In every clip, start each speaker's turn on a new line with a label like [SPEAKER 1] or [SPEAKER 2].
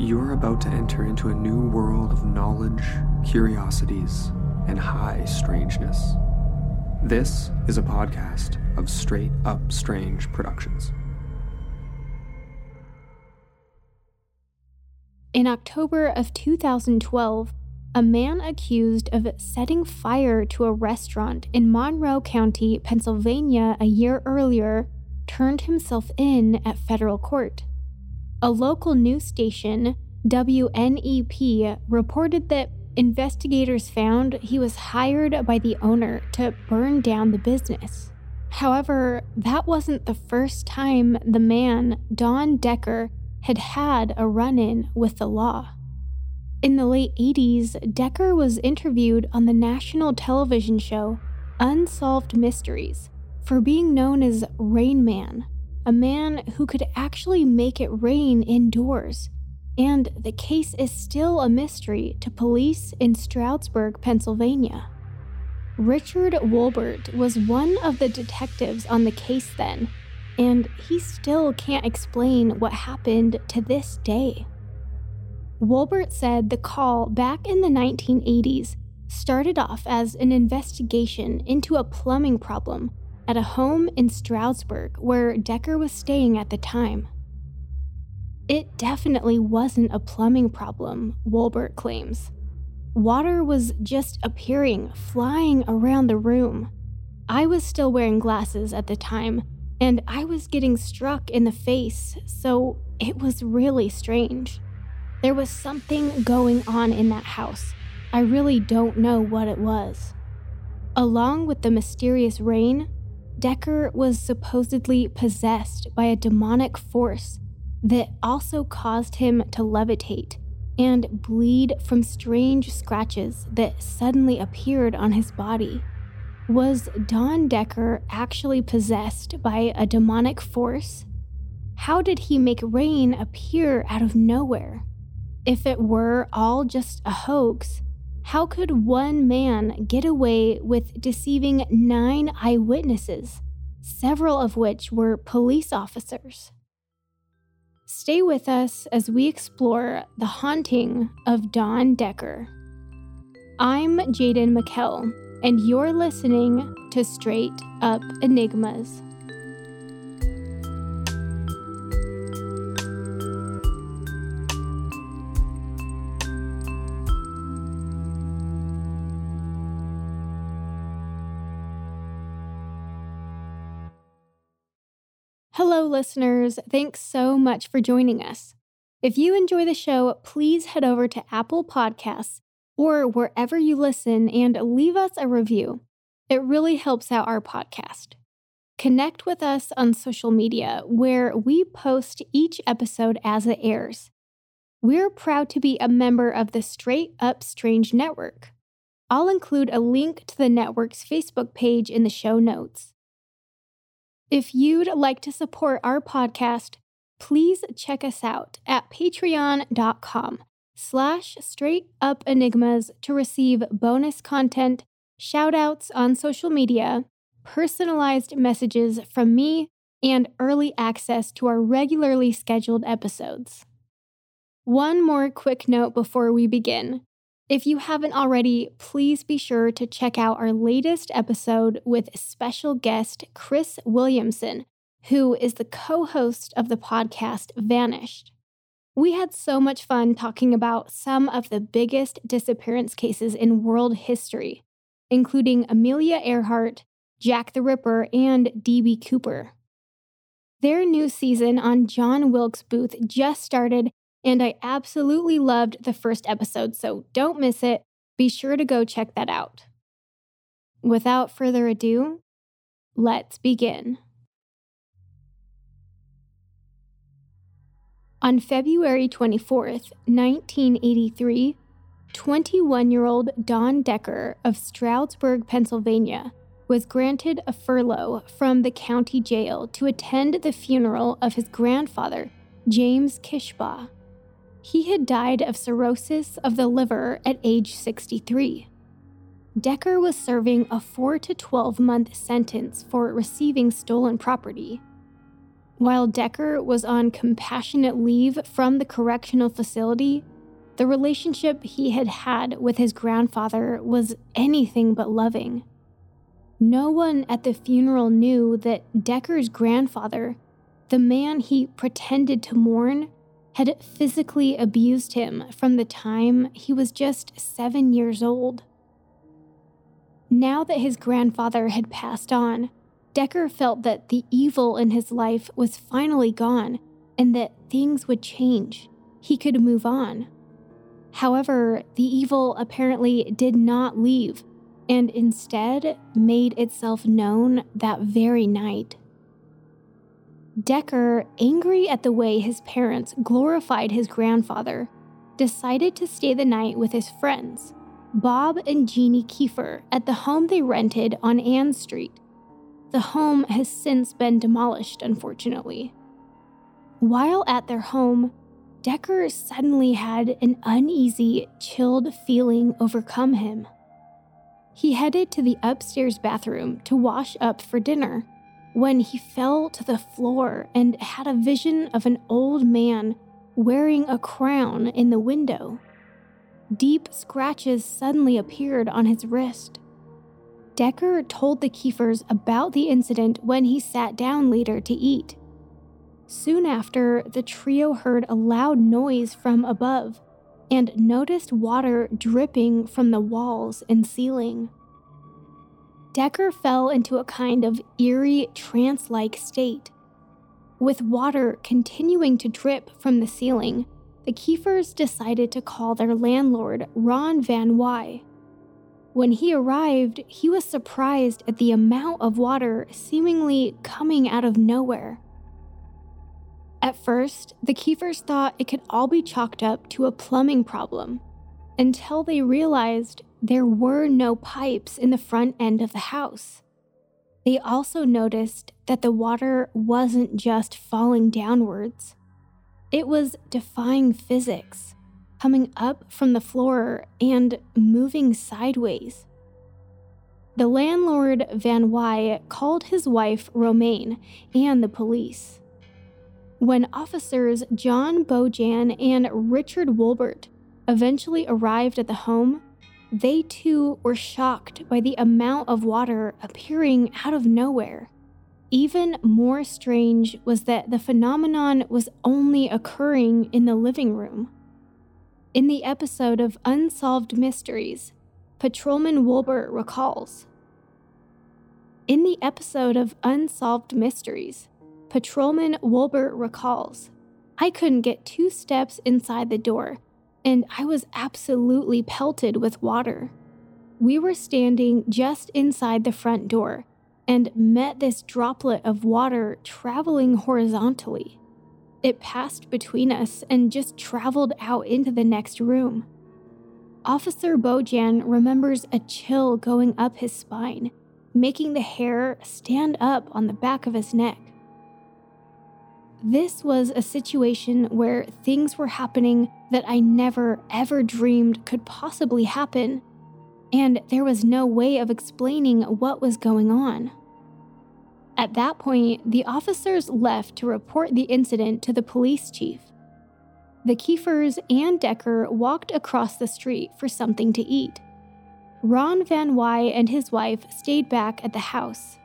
[SPEAKER 1] You're about to enter into a new world of knowledge, curiosities, and high strangeness. This is a podcast of Straight Up Strange Productions.
[SPEAKER 2] In October of 2012, a man accused of setting fire to a restaurant in Monroe County, Pennsylvania, a year earlier, turned himself in at federal court. A local news station, WNEP, reported that investigators found he was hired by the owner to burn down the business. However, that wasn't the first time the man, Don Decker, had had a run in with the law. In the late 80s, Decker was interviewed on the national television show Unsolved Mysteries for being known as Rain Man a man who could actually make it rain indoors. And the case is still a mystery to police in Stroudsburg, Pennsylvania. Richard Wolbert was one of the detectives on the case then, and he still can't explain what happened to this day. Wolbert said the call back in the 1980s started off as an investigation into a plumbing problem at a home in Stroudsburg where Decker was staying at the time. It definitely wasn't a plumbing problem, Wolbert claims. Water was just appearing, flying around the room. I was still wearing glasses at the time, and I was getting struck in the face, so it was really strange. There was something going on in that house. I really don't know what it was. Along with the mysterious rain, Decker was supposedly possessed by a demonic force that also caused him to levitate and bleed from strange scratches that suddenly appeared on his body. Was Don Decker actually possessed by a demonic force? How did he make rain appear out of nowhere? If it were all just a hoax, how could one man get away with deceiving nine eyewitnesses, several of which were police officers? Stay with us as we explore the haunting of Don Decker. I'm Jaden McKell, and you're listening to Straight Up Enigmas. Hello, listeners. Thanks so much for joining us. If you enjoy the show, please head over to Apple Podcasts or wherever you listen and leave us a review. It really helps out our podcast. Connect with us on social media where we post each episode as it airs. We're proud to be a member of the Straight Up Strange Network. I'll include a link to the network's Facebook page in the show notes. If you'd like to support our podcast, please check us out at patreon.com slash straight up enigmas to receive bonus content, shoutouts on social media, personalized messages from me, and early access to our regularly scheduled episodes. One more quick note before we begin. If you haven't already, please be sure to check out our latest episode with special guest Chris Williamson, who is the co host of the podcast Vanished. We had so much fun talking about some of the biggest disappearance cases in world history, including Amelia Earhart, Jack the Ripper, and D.B. Cooper. Their new season on John Wilkes Booth just started, and I absolutely loved the first episode, so don't miss it. Be sure to go check that out. Without further ado, let's begin. On February 24th, 1983, 21 year old Don Decker of Stroudsburg, Pennsylvania, was granted a furlough from the county jail to attend the funeral of his grandfather, James Kishbaugh. He had died of cirrhosis of the liver at age 63. Decker was serving a 4 to 12 month sentence for receiving stolen property. While Decker was on compassionate leave from the correctional facility, the relationship he had had with his grandfather was anything but loving. No one at the funeral knew that Decker's grandfather, the man he pretended to mourn, had physically abused him from the time he was just seven years old. Now that his grandfather had passed on, Decker felt that the evil in his life was finally gone and that things would change. He could move on. However, the evil apparently did not leave and instead made itself known that very night. Decker, angry at the way his parents glorified his grandfather, decided to stay the night with his friends, Bob and Jeannie Kiefer, at the home they rented on Ann Street. The home has since been demolished, unfortunately. While at their home, Decker suddenly had an uneasy, chilled feeling overcome him. He headed to the upstairs bathroom to wash up for dinner when he fell to the floor and had a vision of an old man wearing a crown in the window. Deep scratches suddenly appeared on his wrist. Decker told the Kiefers about the incident when he sat down later to eat. Soon after, the trio heard a loud noise from above and noticed water dripping from the walls and ceiling. Decker fell into a kind of eerie, trance like state. With water continuing to drip from the ceiling, the Kiefers decided to call their landlord, Ron Van Wy. When he arrived, he was surprised at the amount of water seemingly coming out of nowhere. At first, the Kiefers thought it could all be chalked up to a plumbing problem until they realized there were no pipes in the front end of the house. They also noticed that the water wasn't just falling downwards, it was defying physics, coming up from the floor and moving sideways. The landlord, Van Wy, called his wife, Romaine, and the police when officers John Bojan and Richard Wolbert eventually arrived at the home, they too were shocked by the amount of water appearing out of nowhere. Even more strange was that the phenomenon was only occurring in the living room. In the episode of Unsolved Mysteries, Patrolman Wolbert recalls In the episode of Unsolved Mysteries, Patrolman Wolbert recalls I couldn't get two steps inside the door, and I was absolutely pelted with water. We were standing just inside the front door and met this droplet of water traveling horizontally. It passed between us and just traveled out into the next room. Officer Bojan remembers a chill going up his spine, making the hair stand up on the back of his neck. This was a situation where things were happening that I never ever dreamed could possibly happen, and there was no way of explaining what was going on. At that point, the officers left to report the incident to the police chief. The Kiefers and Decker walked across the street for something to eat. Ron Van Wy and his wife stayed back at the house.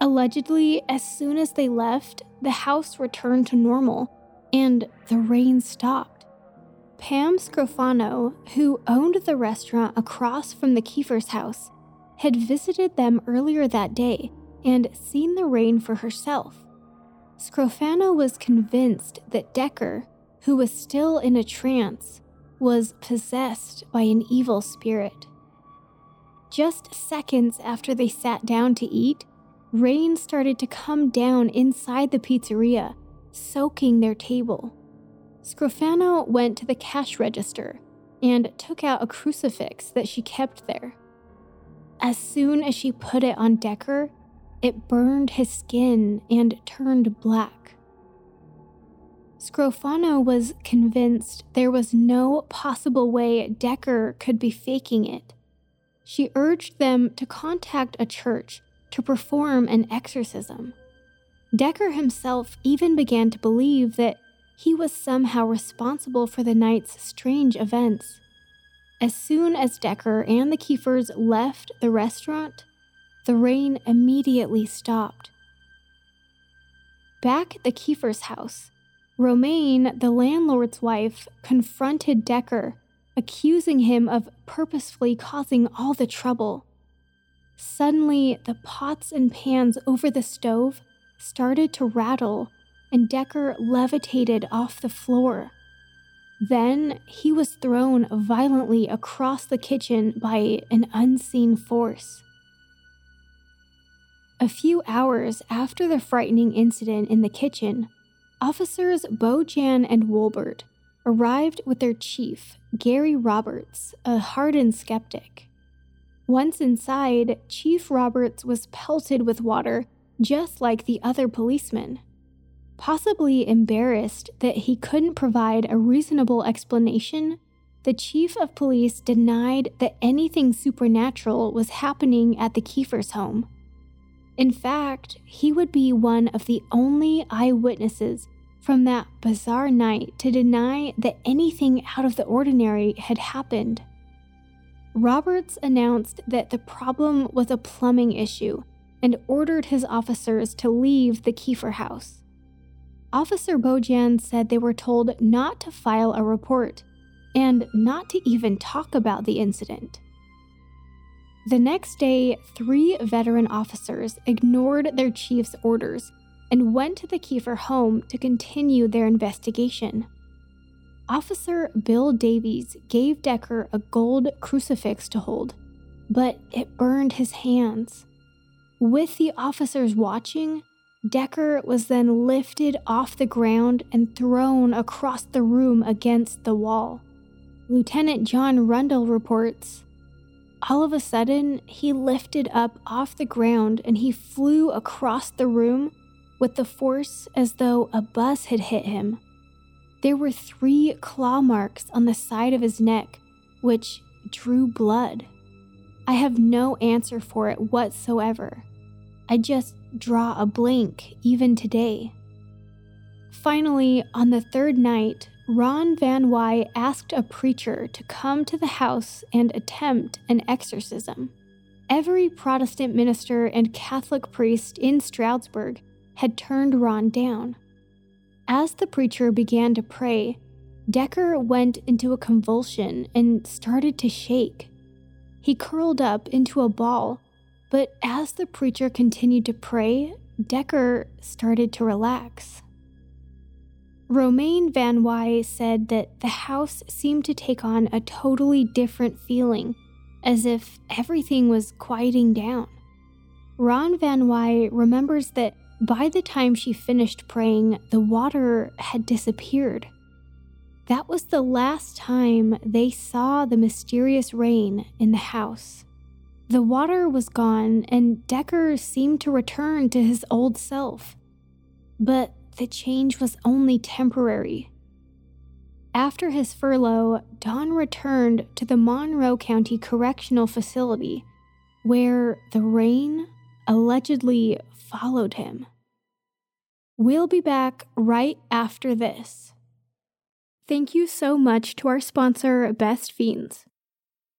[SPEAKER 2] Allegedly, as soon as they left, the house returned to normal and the rain stopped. Pam Scrofano, who owned the restaurant across from the Kiefer's house, had visited them earlier that day and seen the rain for herself. Scrofano was convinced that Decker, who was still in a trance, was possessed by an evil spirit. Just seconds after they sat down to eat, rain started to come down inside the pizzeria, soaking their table. Scrofano went to the cash register and took out a crucifix that she kept there. As soon as she put it on Decker, it burned his skin and turned black. Scrofano was convinced there was no possible way Decker could be faking it. She urged them to contact a church to perform an exorcism. Decker himself even began to believe that he was somehow responsible for the night's strange events. As soon as Decker and the Kiefers left the restaurant, the rain immediately stopped. Back at the Kiefer's house, Romaine, the landlord's wife, confronted Decker, accusing him of purposefully causing all the trouble. Suddenly, the pots and pans over the stove started to rattle, and Decker levitated off the floor. Then he was thrown violently across the kitchen by an unseen force. A few hours after the frightening incident in the kitchen, officers Bojan and Wolbert arrived with their chief, Gary Roberts, a hardened skeptic. Once inside, Chief Roberts was pelted with water just like the other policemen. Possibly embarrassed that he couldn't provide a reasonable explanation, the chief of police denied that anything supernatural was happening at the Kiefer's home. In fact, he would be one of the only eyewitnesses from that bizarre night to deny that anything out of the ordinary had happened. Roberts announced that the problem was a plumbing issue and ordered his officers to leave the Kiefer house. Officer Bojan said they were told not to file a report and not to even talk about the incident. The next day, three veteran officers ignored their chief's orders and went to the Kiefer home to continue their investigation. Officer Bill Davies gave Decker a gold crucifix to hold, but it burned his hands. With the officers watching, Decker was then lifted off the ground and thrown across the room against the wall. Lieutenant John Rundle reports All of a sudden, he lifted up off the ground and he flew across the room with the force as though a bus had hit him. There were three claw marks on the side of his neck, which drew blood. I have no answer for it whatsoever. I just draw a blank even today. Finally, on the third night, Ron Van Wy asked a preacher to come to the house and attempt an exorcism. Every Protestant minister and Catholic priest in Stroudsburg had turned Ron down. As the preacher began to pray, Decker went into a convulsion and started to shake. He curled up into a ball but as the preacher continued to pray, Decker started to relax. Romaine Van Wy said that the house seemed to take on a totally different feeling, as if everything was quieting down. Ron Van Wy remembers that by the time she finished praying, the water had disappeared. That was the last time they saw the mysterious rain in the house. The water was gone, and Decker seemed to return to his old self. But the change was only temporary. After his furlough, Don returned to the Monroe County Correctional Facility, where the rain allegedly followed him. We'll be back right after this. Thank you so much to our sponsor, Best Fiends.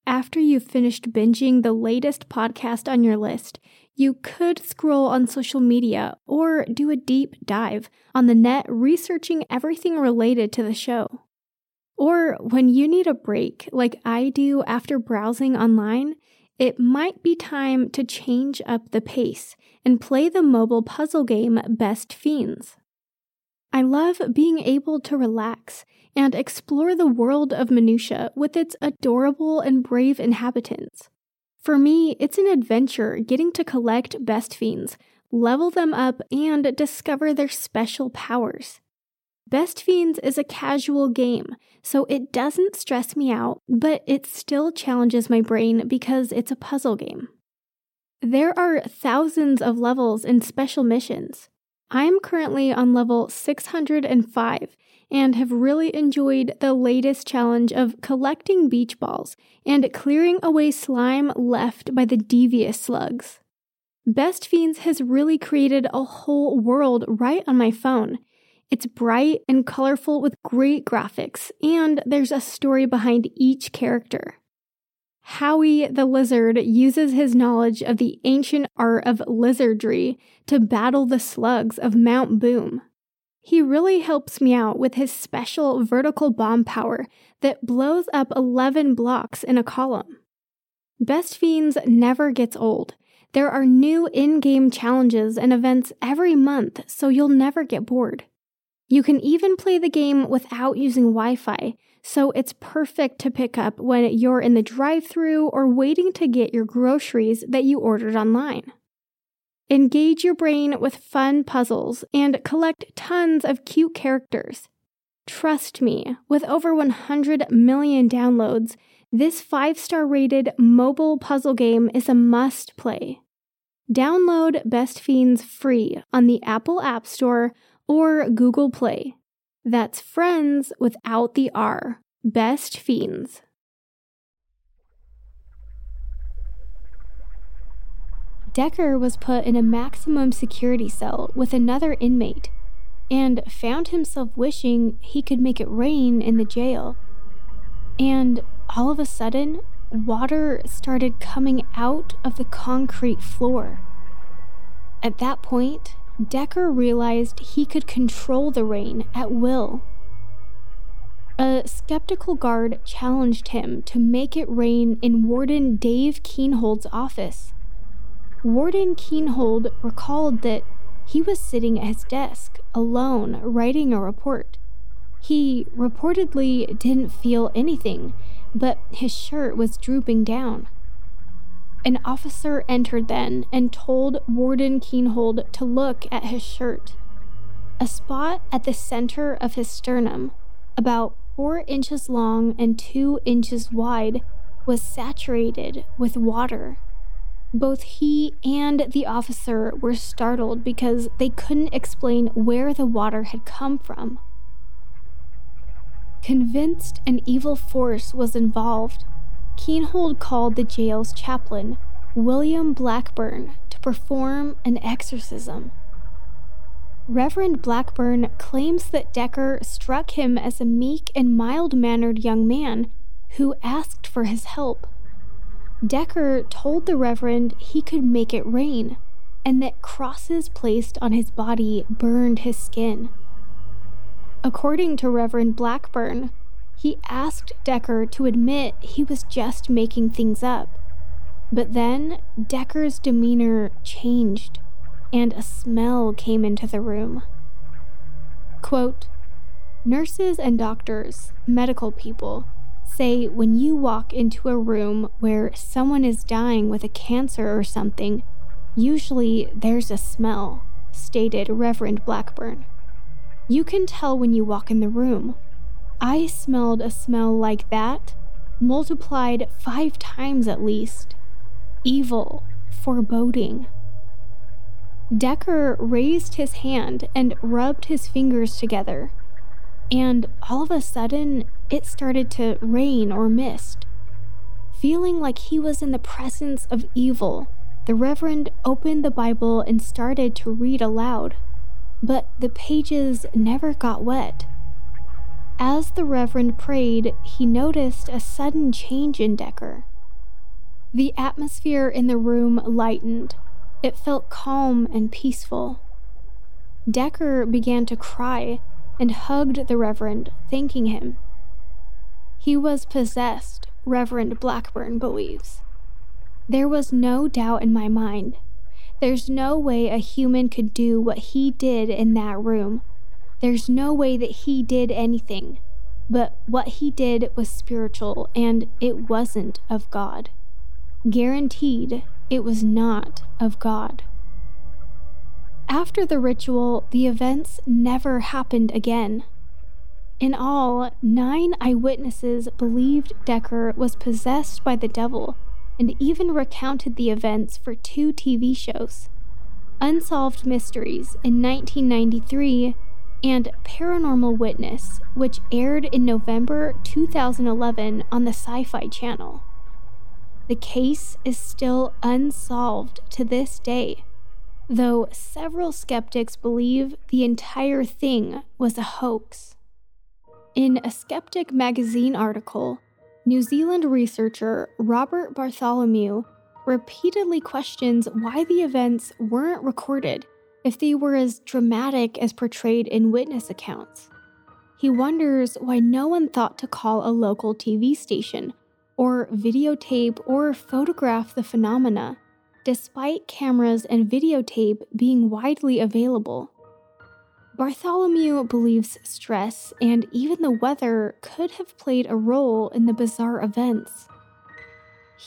[SPEAKER 2] After you've finished binging the latest podcast on your list, you could scroll on social media or do a deep dive on the net researching everything related to the show. Or when you need a break, like I do after browsing online, it might be time to change up the pace and play the mobile puzzle game Best Fiends. I love being able to relax and explore the world of Minutia with its adorable and brave inhabitants. For me, it's an adventure getting to collect best fiends, level them up, and discover their special powers. Best Fiends is a casual game, so it doesn't stress me out, but it still challenges my brain because it's a puzzle game. There are thousands of levels and special missions. I am currently on level 605 and have really enjoyed the latest challenge of collecting beach balls and clearing away slime left by the devious slugs. Best Fiends has really created a whole world right on my phone. It's bright and colorful with great graphics, and there's a story behind each character. Howie the lizard uses his knowledge of the ancient art of lizardry to battle the slugs of Mount Boom. He really helps me out with his special vertical bomb power that blows up 11 blocks in a column. Best Fiends never gets old. There are new in game challenges and events every month, so you'll never get bored. You can even play the game without using Wi Fi, so it's perfect to pick up when you're in the drive through or waiting to get your groceries that you ordered online. Engage your brain with fun puzzles and collect tons of cute characters. Trust me, with over 100 million downloads, this 5 star rated mobile puzzle game is a must play. Download Best Fiends free on the Apple App Store or Google Play. That's friends without the R. Best Fiends. Decker was put in a maximum security cell with another inmate and found himself wishing he could make it rain in the jail. And all of a sudden, water started coming out of the concrete floor. At that point, Decker realized he could control the rain at will. A skeptical guard challenged him to make it rain in Warden Dave Keenhold's office. Warden Keenhold recalled that he was sitting at his desk, alone, writing a report. He reportedly didn't feel anything, but his shirt was drooping down. An officer entered then and told Warden Keenhold to look at his shirt. A spot at the center of his sternum, about four inches long and two inches wide, was saturated with water. Both he and the officer were startled because they couldn't explain where the water had come from. Convinced an evil force was involved, Keenhold called the jail's chaplain, William Blackburn, to perform an exorcism. Reverend Blackburn claims that Decker struck him as a meek and mild mannered young man who asked for his help. Decker told the Reverend he could make it rain and that crosses placed on his body burned his skin. According to Reverend Blackburn, he asked Decker to admit he was just making things up. But then Decker's demeanor changed and a smell came into the room. Quote Nurses and doctors, medical people, say when you walk into a room where someone is dying with a cancer or something, usually there's a smell, stated Reverend Blackburn. You can tell when you walk in the room I smelled a smell like that, multiplied five times at least. Evil, foreboding. Decker raised his hand and rubbed his fingers together, and all of a sudden it started to rain or mist. Feeling like he was in the presence of evil, the Reverend opened the Bible and started to read aloud, but the pages never got wet. As the Reverend prayed, he noticed a sudden change in Decker. The atmosphere in the room lightened. It felt calm and peaceful. Decker began to cry and hugged the Reverend, thanking him. He was possessed, Reverend Blackburn believes. There was no doubt in my mind. There's no way a human could do what he did in that room there's no way that he did anything, but what he did was spiritual and it wasn't of God. Guaranteed, it was not of God. After the ritual, the events never happened again. In all, nine eyewitnesses believed Decker was possessed by the devil and even recounted the events for two TV shows Unsolved Mysteries in 1993 and Paranormal Witness, which aired in November 2011 on the Sci Fi Channel. the case is still unsolved to this day, though several skeptics believe the entire thing was a hoax. In a Skeptic magazine article, New Zealand researcher Robert Bartholomew repeatedly questions why the events weren't recorded if they were as dramatic as portrayed in witness accounts. He wonders why no one thought to call a local TV station or videotape or photograph the phenomena, despite cameras and videotape being widely available. Bartholomew believes stress and even the weather could have played a role in the bizarre events.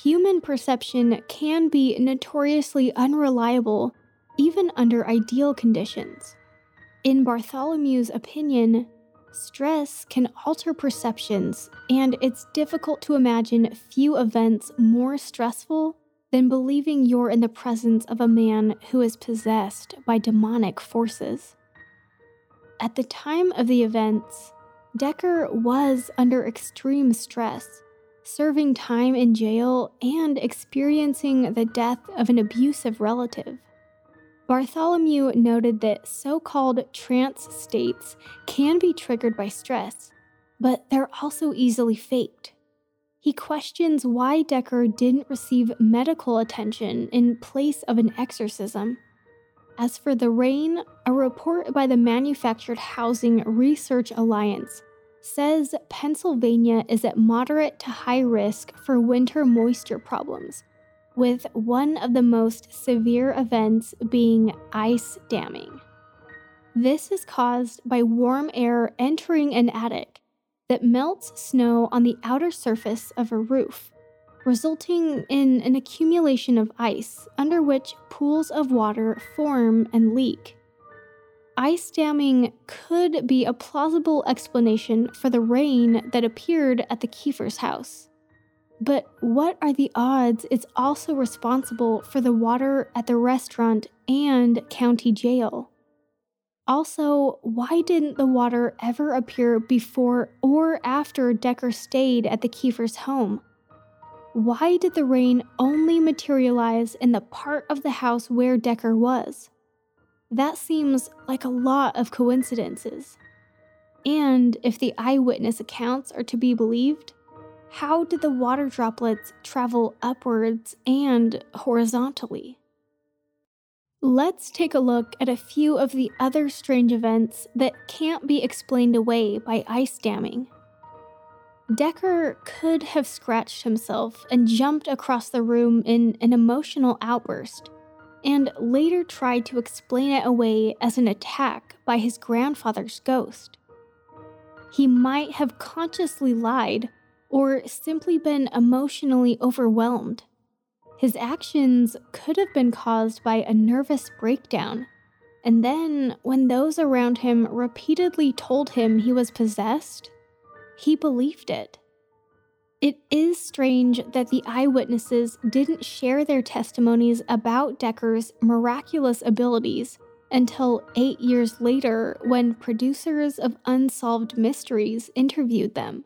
[SPEAKER 2] Human perception can be notoriously unreliable even under ideal conditions. In Bartholomew's opinion, stress can alter perceptions, and it's difficult to imagine few events more stressful than believing you're in the presence of a man who is possessed by demonic forces. At the time of the events, Decker was under extreme stress, serving time in jail and experiencing the death of an abusive relative. Bartholomew noted that so called trance states can be triggered by stress, but they're also easily faked. He questions why Decker didn't receive medical attention in place of an exorcism. As for the rain, a report by the Manufactured Housing Research Alliance says Pennsylvania is at moderate to high risk for winter moisture problems with one of the most severe events being ice damming. This is caused by warm air entering an attic that melts snow on the outer surface of a roof, resulting in an accumulation of ice under which pools of water form and leak. Ice damming could be a plausible explanation for the rain that appeared at the Kiefer's house. But what are the odds it's also responsible for the water at the restaurant and county jail? Also, why didn't the water ever appear before or after Decker stayed at the Kiefer's home? Why did the rain only materialize in the part of the house where Decker was? That seems like a lot of coincidences. And if the eyewitness accounts are to be believed, how did the water droplets travel upwards and horizontally? Let's take a look at a few of the other strange events that can't be explained away by ice damming. Decker could have scratched himself and jumped across the room in an emotional outburst, and later tried to explain it away as an attack by his grandfather's ghost. He might have consciously lied or simply been emotionally overwhelmed. His actions could have been caused by a nervous breakdown. And then, when those around him repeatedly told him he was possessed, he believed it. It is strange that the eyewitnesses didn't share their testimonies about Decker's miraculous abilities until eight years later when producers of Unsolved Mysteries interviewed them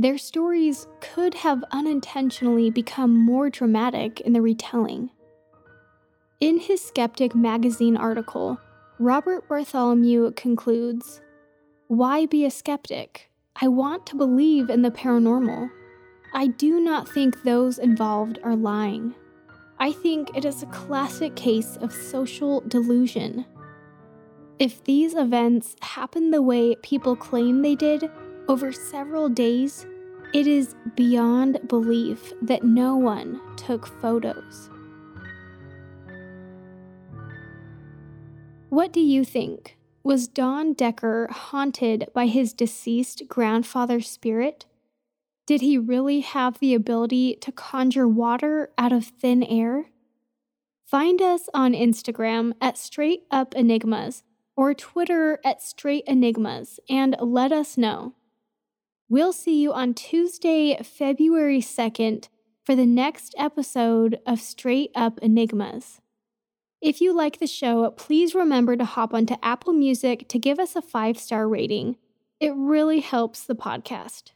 [SPEAKER 2] their stories could have unintentionally become more dramatic in the retelling. In his Skeptic magazine article, Robert Bartholomew concludes Why be a skeptic? I want to believe in the paranormal. I do not think those involved are lying. I think it is a classic case of social delusion. If these events happened the way people claim they did over several days, it is beyond belief that no one took photos. What do you think? Was Don Decker haunted by his deceased grandfather's spirit? Did he really have the ability to conjure water out of thin air? Find us on Instagram at Straight Up Enigmas or Twitter at Straight Enigmas and let us know. We'll see you on Tuesday, February 2nd for the next episode of Straight Up Enigmas. If you like the show, please remember to hop onto Apple Music to give us a five star rating. It really helps the podcast.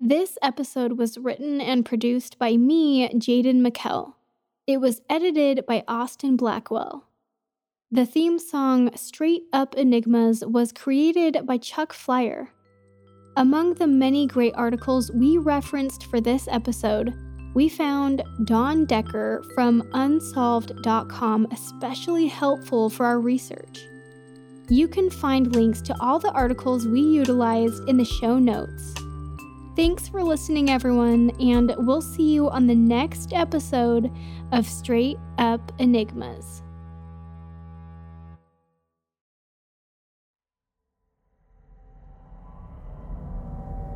[SPEAKER 2] This episode was written and produced by me, Jaden McKell. It was edited by Austin Blackwell. The theme song Straight Up Enigmas was created by Chuck Flyer. Among the many great articles we referenced for this episode, we found Don Decker from Unsolved.com especially helpful for our research. You can find links to all the articles we utilized in the show notes. Thanks for listening, everyone, and we'll see you on the next episode of Straight Up Enigmas.